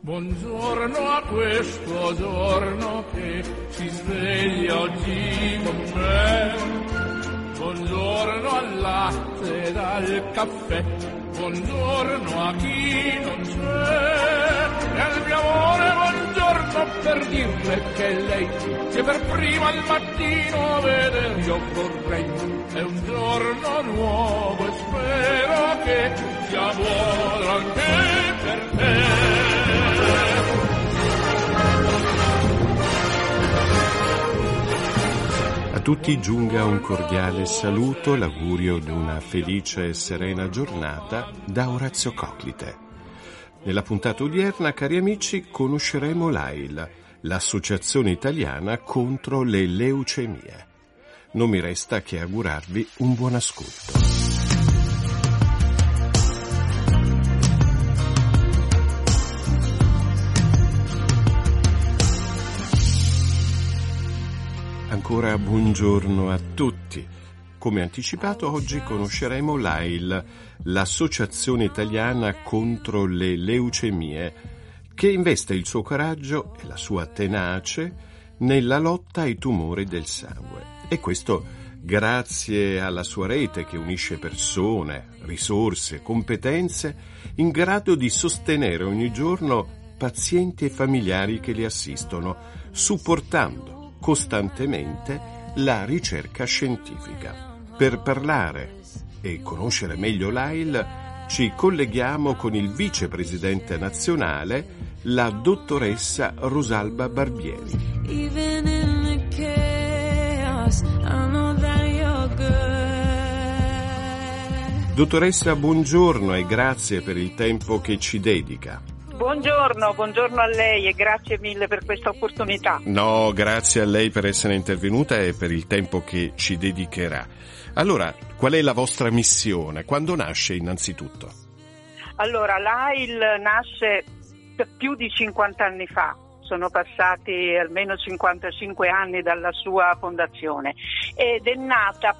Buongiorno a questo giorno che si sveglia oggi con me. Buongiorno al latte e al caffè. Buongiorno a chi non c'è. E al mio amore buongiorno per dirle che lei che per prima al mattino vedere io vorrei. È un giorno nuovo e spero che sia buono anche per te. tutti giunga un cordiale saluto, l'augurio di una felice e serena giornata da Orazio Coclite. Nella puntata odierna, cari amici, conosceremo l'AIL, l'Associazione Italiana contro le leucemie. Non mi resta che augurarvi un buon ascolto. ancora buongiorno a tutti. Come anticipato, oggi conosceremo l'AIL, l'Associazione Italiana contro le Leucemie, che investe il suo coraggio e la sua tenace nella lotta ai tumori del sangue. E questo grazie alla sua rete che unisce persone, risorse, competenze in grado di sostenere ogni giorno pazienti e familiari che li assistono, supportando costantemente la ricerca scientifica. Per parlare e conoscere meglio l'AIL ci colleghiamo con il vicepresidente nazionale, la dottoressa Rosalba Barbieri. Dottoressa, buongiorno e grazie per il tempo che ci dedica. Buongiorno, buongiorno a lei e grazie mille per questa opportunità. No, grazie a lei per essere intervenuta e per il tempo che ci dedicherà. Allora, qual è la vostra missione? Quando nasce innanzitutto? Allora, l'AIL nasce più di 50 anni fa, sono passati almeno 55 anni dalla sua fondazione ed è nata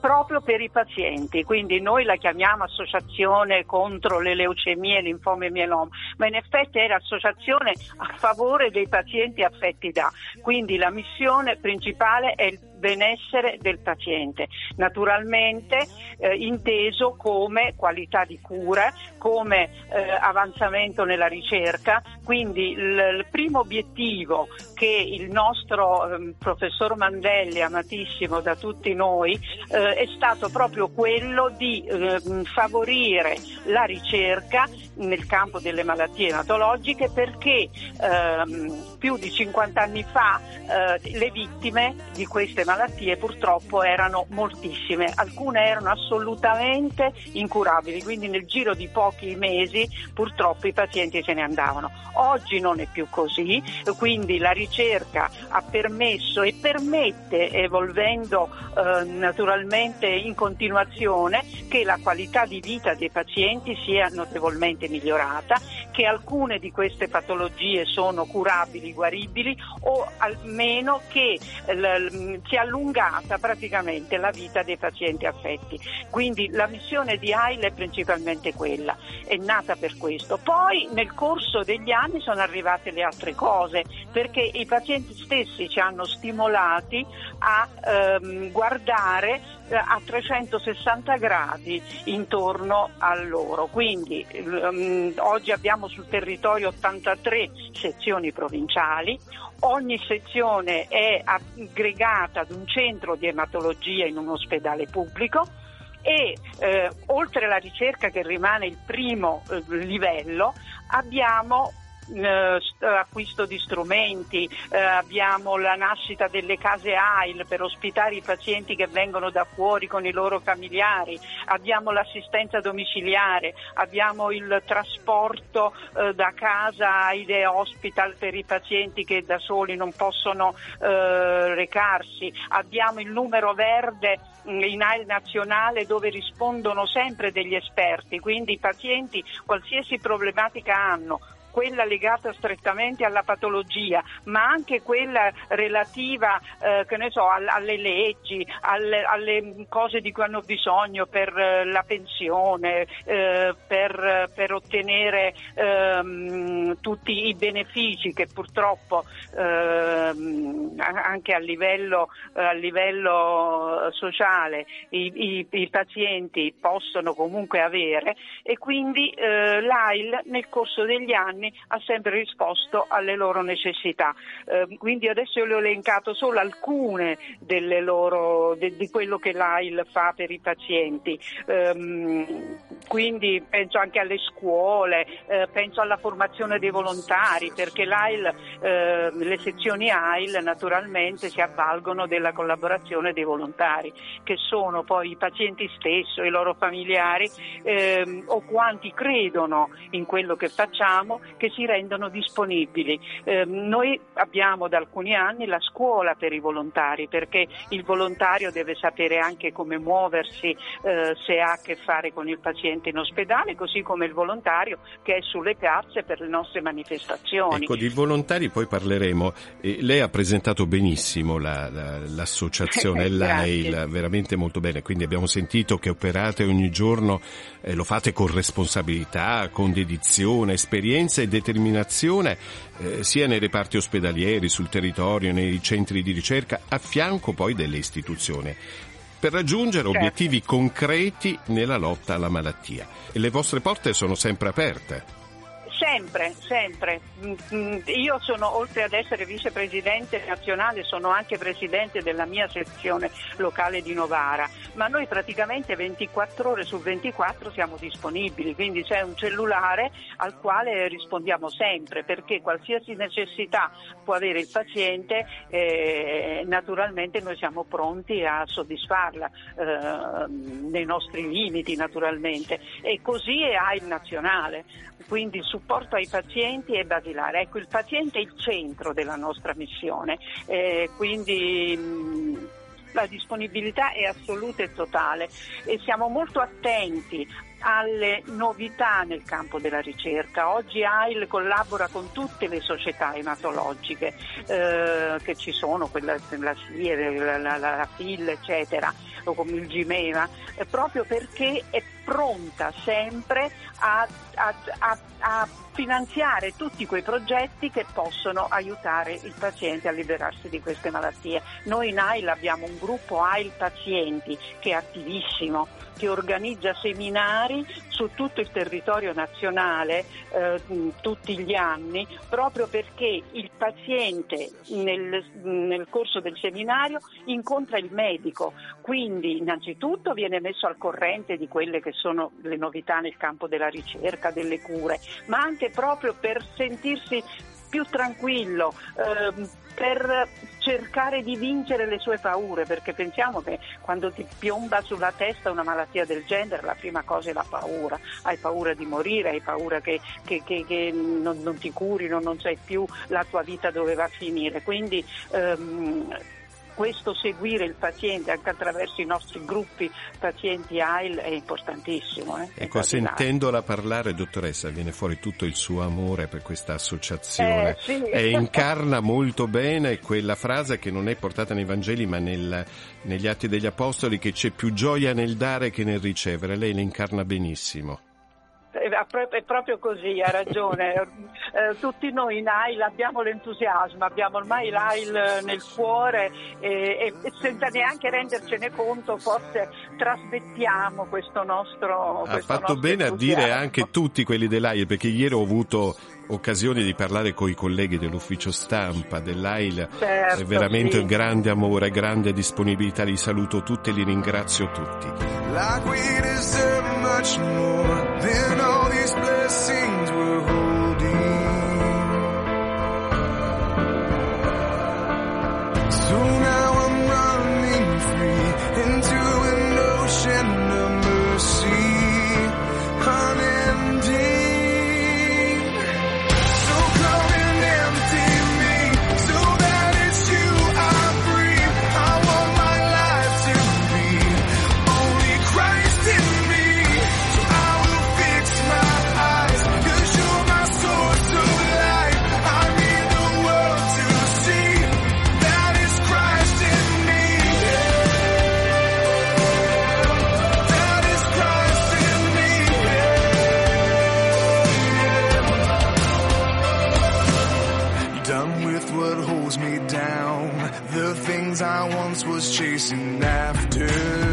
proprio per i pazienti, quindi noi la chiamiamo associazione contro le leucemie, linfomi e mieloma, ma in effetti era associazione a favore dei pazienti affetti da, quindi la missione principale è il benessere del paziente, naturalmente eh, inteso come qualità di cura, come eh, avanzamento nella ricerca, quindi il, il primo obiettivo che il nostro eh, professor Mandelli, amatissimo da tutti noi, eh, è stato proprio quello di ehm, favorire la ricerca nel campo delle malattie ematologiche perché ehm, più di 50 anni fa eh, le vittime di queste malattie purtroppo erano moltissime, alcune erano assolutamente incurabili, quindi nel giro di pochi mesi purtroppo i pazienti se ne andavano. Oggi non è più così, quindi la ricerca ha permesso e permette, evolvendo eh, naturalmente in continuazione, che la qualità di vita dei pazienti sia notevolmente migliorata, che alcune di queste patologie sono curabili, guaribili o almeno che l- sia allungata praticamente la vita dei pazienti affetti. Quindi la missione di AIL è principalmente quella, è nata per questo. Poi nel corso degli anni sono arrivate le altre cose perché i pazienti stessi ci hanno stimolati a ehm, guardare eh, a 360 gradi intorno a loro. Quindi um, oggi abbiamo sul territorio 83 sezioni provinciali, ogni sezione è aggregata ad un centro di ematologia in un ospedale pubblico e eh, oltre alla ricerca che rimane il primo eh, livello abbiamo eh, acquisto di strumenti, eh, abbiamo la nascita delle case AIL per ospitare i pazienti che vengono da fuori con i loro familiari, abbiamo l'assistenza domiciliare, abbiamo il trasporto eh, da casa ai day hospital per i pazienti che da soli non possono eh, recarsi, abbiamo il numero verde mm, in AIL nazionale dove rispondono sempre degli esperti, quindi i pazienti qualsiasi problematica hanno quella legata strettamente alla patologia, ma anche quella relativa eh, so, alle leggi, alle, alle, cose di cui hanno bisogno per eh, la pensione, eh, per, per, ottenere ehm, tutti i benefici che purtroppo ehm, anche a livello, a livello sociale i, i, i, pazienti possono comunque avere. E quindi eh, l'AIL nel corso degli anni ha sempre risposto alle loro necessità. Eh, quindi adesso io le ho elencato solo alcune loro, de, di quello che l'AIL fa per i pazienti. Eh, quindi penso anche alle scuole, eh, penso alla formazione dei volontari, perché l'AIL, eh, le sezioni AIL naturalmente si avvalgono della collaborazione dei volontari, che sono poi i pazienti stessi, i loro familiari ehm, o quanti credono in quello che facciamo che si rendono disponibili. Eh, noi abbiamo da alcuni anni la scuola per i volontari perché il volontario deve sapere anche come muoversi eh, se ha a che fare con il paziente in ospedale, così come il volontario che è sulle piazze per le nostre manifestazioni. Ecco, di volontari poi parleremo. Eh, lei ha presentato benissimo la, la, l'associazione LAIL, veramente molto bene, quindi abbiamo sentito che operate ogni giorno, eh, lo fate con responsabilità, con dedizione, esperienza e determinazione, eh, sia nei reparti ospedalieri, sul territorio, nei centri di ricerca, a fianco poi delle istituzioni per raggiungere certo. obiettivi concreti nella lotta alla malattia. E le vostre porte sono sempre aperte. Sempre, sempre. Mm, mm, io sono, oltre ad essere vicepresidente nazionale, sono anche presidente della mia sezione locale di Novara, ma noi praticamente 24 ore su 24 siamo disponibili, quindi c'è un cellulare al quale rispondiamo sempre, perché qualsiasi necessità può avere il paziente, eh, naturalmente noi siamo pronti a soddisfarla eh, nei nostri limiti naturalmente. E così è AIL nazionale, quindi su supporto ai pazienti è basilare. Ecco, il paziente è il centro della nostra missione, eh, quindi mh, la disponibilità è assoluta e totale e siamo molto attenti alle novità nel campo della ricerca. Oggi AIL collabora con tutte le società ematologiche eh, che ci sono, quella, la SIE, la, la, la FIL, eccetera, o come il GIMEVA, eh, proprio perché è pronta sempre a, a, a, a finanziare tutti quei progetti che possono aiutare il paziente a liberarsi di queste malattie. Noi in AIL abbiamo un gruppo AIL Pazienti che è attivissimo, che organizza seminari su tutto il territorio nazionale eh, tutti gli anni, proprio perché il paziente nel, nel corso del seminario incontra il medico, quindi innanzitutto viene messo al corrente di quelle che sono le novità nel campo della ricerca, delle cure, ma anche proprio per sentirsi più tranquillo, ehm, per cercare di vincere le sue paure, perché pensiamo che quando ti piomba sulla testa una malattia del genere la prima cosa è la paura, hai paura di morire, hai paura che, che, che, che non, non, ti curino, non sai più la tua vita dove va a finire. Quindi, ehm, questo seguire il paziente anche attraverso i nostri gruppi pazienti AIL è importantissimo. Eh? Ecco, sentendola parlare, dottoressa, viene fuori tutto il suo amore per questa associazione eh, sì. e incarna molto bene quella frase che non è portata nei Vangeli ma nel, negli Atti degli Apostoli che c'è più gioia nel dare che nel ricevere. Lei la incarna benissimo. È proprio così, ha ragione. Eh, tutti noi in AIL abbiamo l'entusiasmo, abbiamo ormai l'AIL nel cuore e, e senza neanche rendercene conto forse trasmettiamo questo nostro... Ha questo fatto nostro bene entusiasmo. a dire anche tutti quelli dell'AIL perché ieri ho avuto occasione di parlare con i colleghi dell'ufficio stampa dell'AIL. Certo, è veramente sì. un grande amore, grande disponibilità. Li saluto tutti e li ringrazio tutti. like I once was chasing after.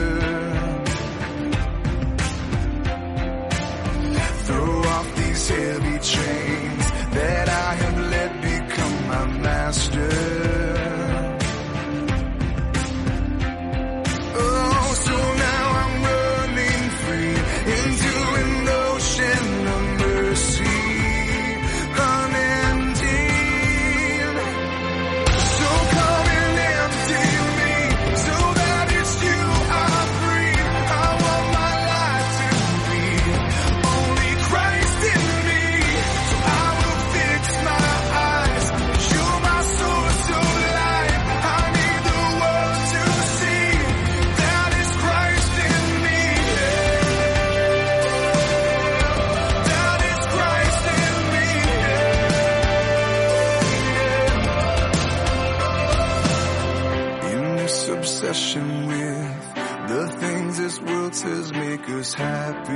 The things this world says make us happy.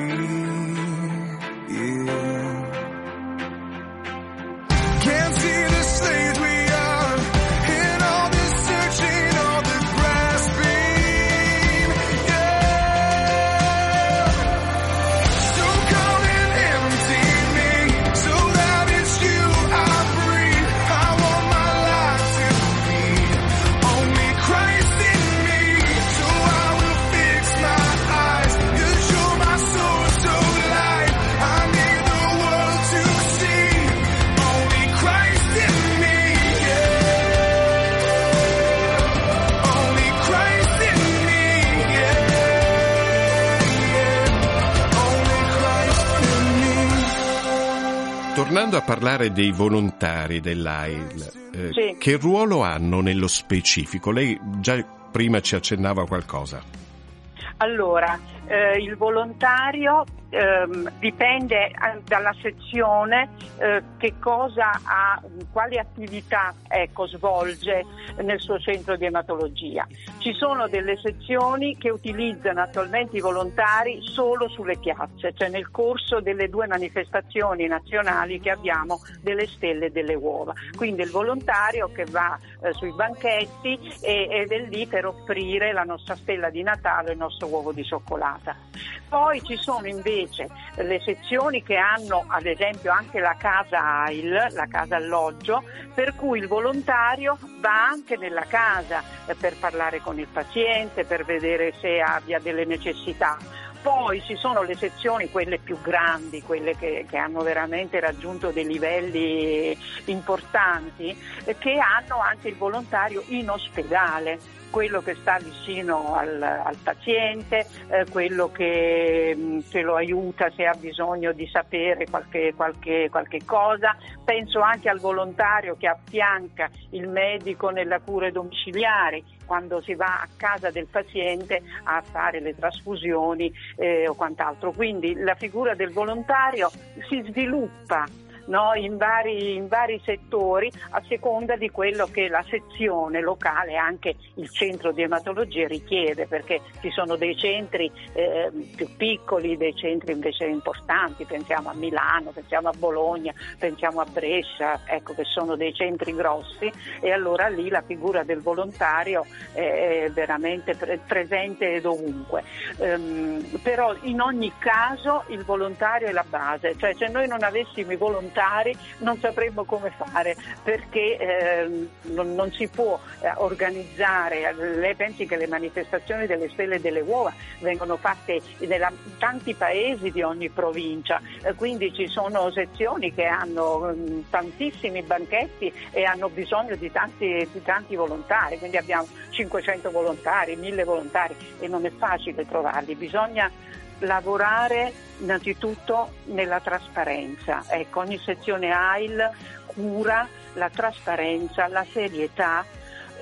Yeah. Tornando a parlare dei volontari dell'AIL, eh, Sì. che ruolo hanno nello specifico? Lei già prima ci accennava qualcosa. Allora, eh, il volontario ehm, dipende eh, dalla sezione eh, che cosa ha, quali attività ecco, svolge nel suo centro di ematologia. Ci sono delle sezioni che utilizzano attualmente i volontari solo sulle piazze, cioè nel corso delle due manifestazioni nazionali che abbiamo delle stelle e delle uova. Quindi il volontario che va eh, sui banchetti e- ed è lì per offrire la nostra stella di Natale e il nostro uovo di cioccolata. Poi ci sono invece le sezioni che hanno ad esempio anche la casa AIL, la casa alloggio, per cui il volontario va anche nella casa eh, per parlare con il paziente, per vedere se abbia delle necessità. Poi ci sono le sezioni, quelle più grandi, quelle che, che hanno veramente raggiunto dei livelli importanti, eh, che hanno anche il volontario in ospedale, quello che sta vicino al, al paziente, eh, quello che, mh, che lo aiuta se ha bisogno di sapere qualche, qualche, qualche cosa. Penso anche al volontario che affianca il medico nelle cure domiciliari quando si va a casa del paziente a fare le trasfusioni eh, o quant'altro. Quindi la figura del volontario si sviluppa no, in, vari, in vari settori a seconda di quello che la sezione locale, anche il centro di ematologia richiede, perché ci sono dei centri eh, più piccoli, dei centri invece importanti, pensiamo a Milano, pensiamo a Bologna, pensiamo a Brescia, ecco che sono dei centri grossi e allora lì la figura del volontario è veramente pre- presente dovunque. Ehm, però in ogni caso il volontario è la base, cioè se noi non avessimo i volontari non sapremmo come fare perché ehm, non, non si può eh, organizzare, lei pensi che le manifestazioni delle stelle e delle uova vengono fatte in tanti paesi di ogni provincia, eh, quindi ci sono sezioni che hanno mm, tantissimi banchetti e hanno bisogno di tanti, di tanti volontari, quindi abbiamo 500 volontari, 1000 volontari e non è facile trovarli, bisogna lavorare innanzitutto nella trasparenza. Ecco, ogni sezione AIL cura la trasparenza, la serietà,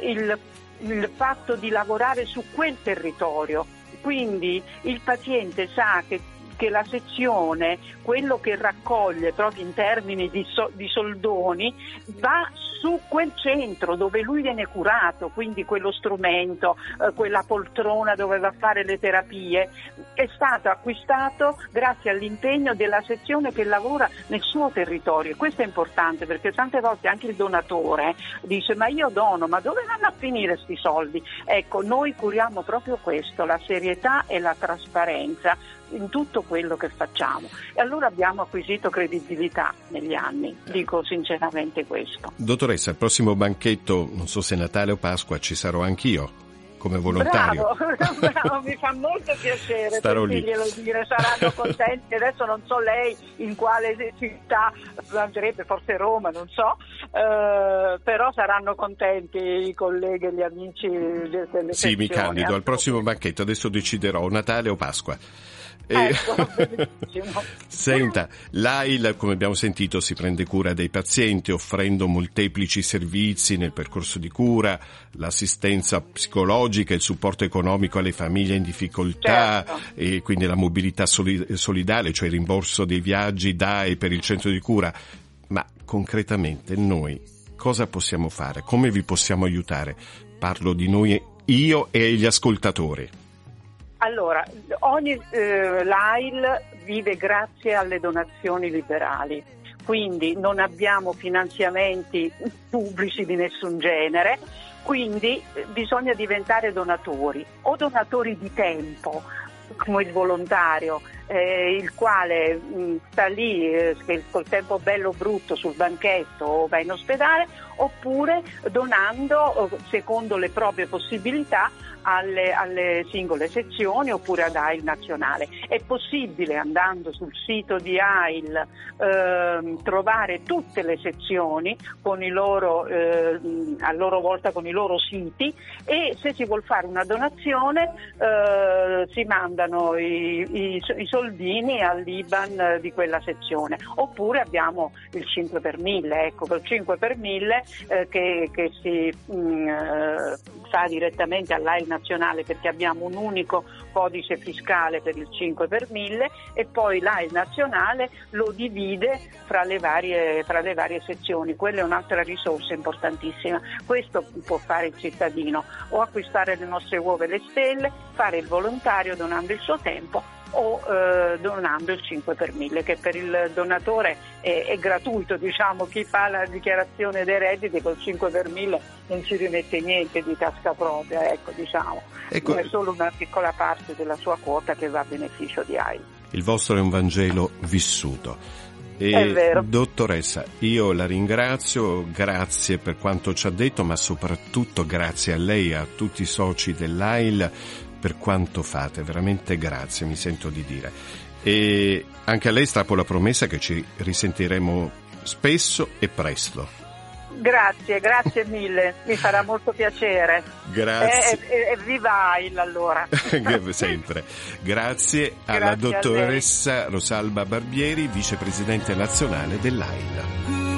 il, il fatto di lavorare su quel territorio. Quindi il paziente sa che che la sezione, quello che raccoglie proprio in termini di, so- di soldoni, va su quel centro dove lui viene curato, quindi quello strumento, eh, quella poltrona dove va a fare le terapie, è stato acquistato grazie all'impegno della sezione che lavora nel suo territorio. Questo è importante perché tante volte anche il donatore dice ma io dono, ma dove vanno a finire questi soldi? Ecco, noi curiamo proprio questo, la serietà e la trasparenza in tutto quello che facciamo e allora abbiamo acquisito credibilità negli anni, dico sinceramente questo. Dottoressa, il prossimo banchetto, non so se Natale o Pasqua, ci sarò anch'io come volontario. Bravo, bravo, mi fa molto piacere Starò lì. sentirglielo dire, saranno contenti, adesso non so lei in quale città andrebbe, forse Roma, non so, eh, però saranno contenti i colleghi e gli amici de- delle Sì, mi candido al prossimo assolutamente. banchetto, adesso deciderò Natale o Pasqua. Ecco. Senta, l'AIL, come abbiamo sentito, si prende cura dei pazienti offrendo molteplici servizi nel percorso di cura, l'assistenza psicologica, il supporto economico alle famiglie in difficoltà Certo. e quindi la mobilità soli- solidale, cioè il rimborso dei viaggi da e per il centro di cura. Ma concretamente noi cosa possiamo fare? Come vi possiamo aiutare? Parlo di noi, io e gli ascoltatori. Allora, ogni, eh, l'AIL vive grazie alle donazioni liberali, quindi non abbiamo finanziamenti pubblici di nessun genere, quindi eh, bisogna diventare donatori o donatori di tempo come il volontario, eh, il quale mh, sta lì eh, col tempo bello brutto sul banchetto o va in ospedale, oppure donando eh, secondo le proprie possibilità alle, alle singole sezioni oppure ad AIL nazionale. È possibile andando sul sito di AIL ehm, trovare tutte le sezioni loro, eh, a loro volta con i loro siti e se si vuol fare una donazione eh, si mandano i, i- i soldini all'IBAN eh, di quella sezione oppure abbiamo il 5 per 1000, ecco col 5 per 1000 eh, che, che si mm, eh, fa direttamente all'AIL nazionale perché abbiamo un unico codice fiscale per il 5 per 1000 e poi l'AIL nazionale lo divide fra le varie, fra le varie sezioni. Quella è un'altra risorsa importantissima. Questo può fare il cittadino o acquistare le nostre uova e le stelle, fare il volontario donando il suo tempo o eh, donando il 5 per 1000 che per il donatore è, è gratuito, diciamo, chi fa la dichiarazione dei redditi col 5 per 1000 non ci rimette niente di tasca propria, ecco, diciamo, Ecco. è solo una piccola parte della sua quota che va a beneficio di AI. Il vostro è un Vangelo vissuto. E, È vero. Dottoressa, io la ringrazio, grazie per quanto ci ha detto, ma soprattutto grazie a lei e a tutti i soci dell'AIL per quanto fate, veramente grazie, mi sento di dire. E anche a lei strappo la promessa che ci risentiremo spesso e presto. Grazie, grazie mille, mi farà molto piacere. Grazie. E, e- viva AIL allora. Sempre. Grazie alla Grazie a lei. dottoressa Rosalba Barbieri, vicepresidente nazionale dell'AIL.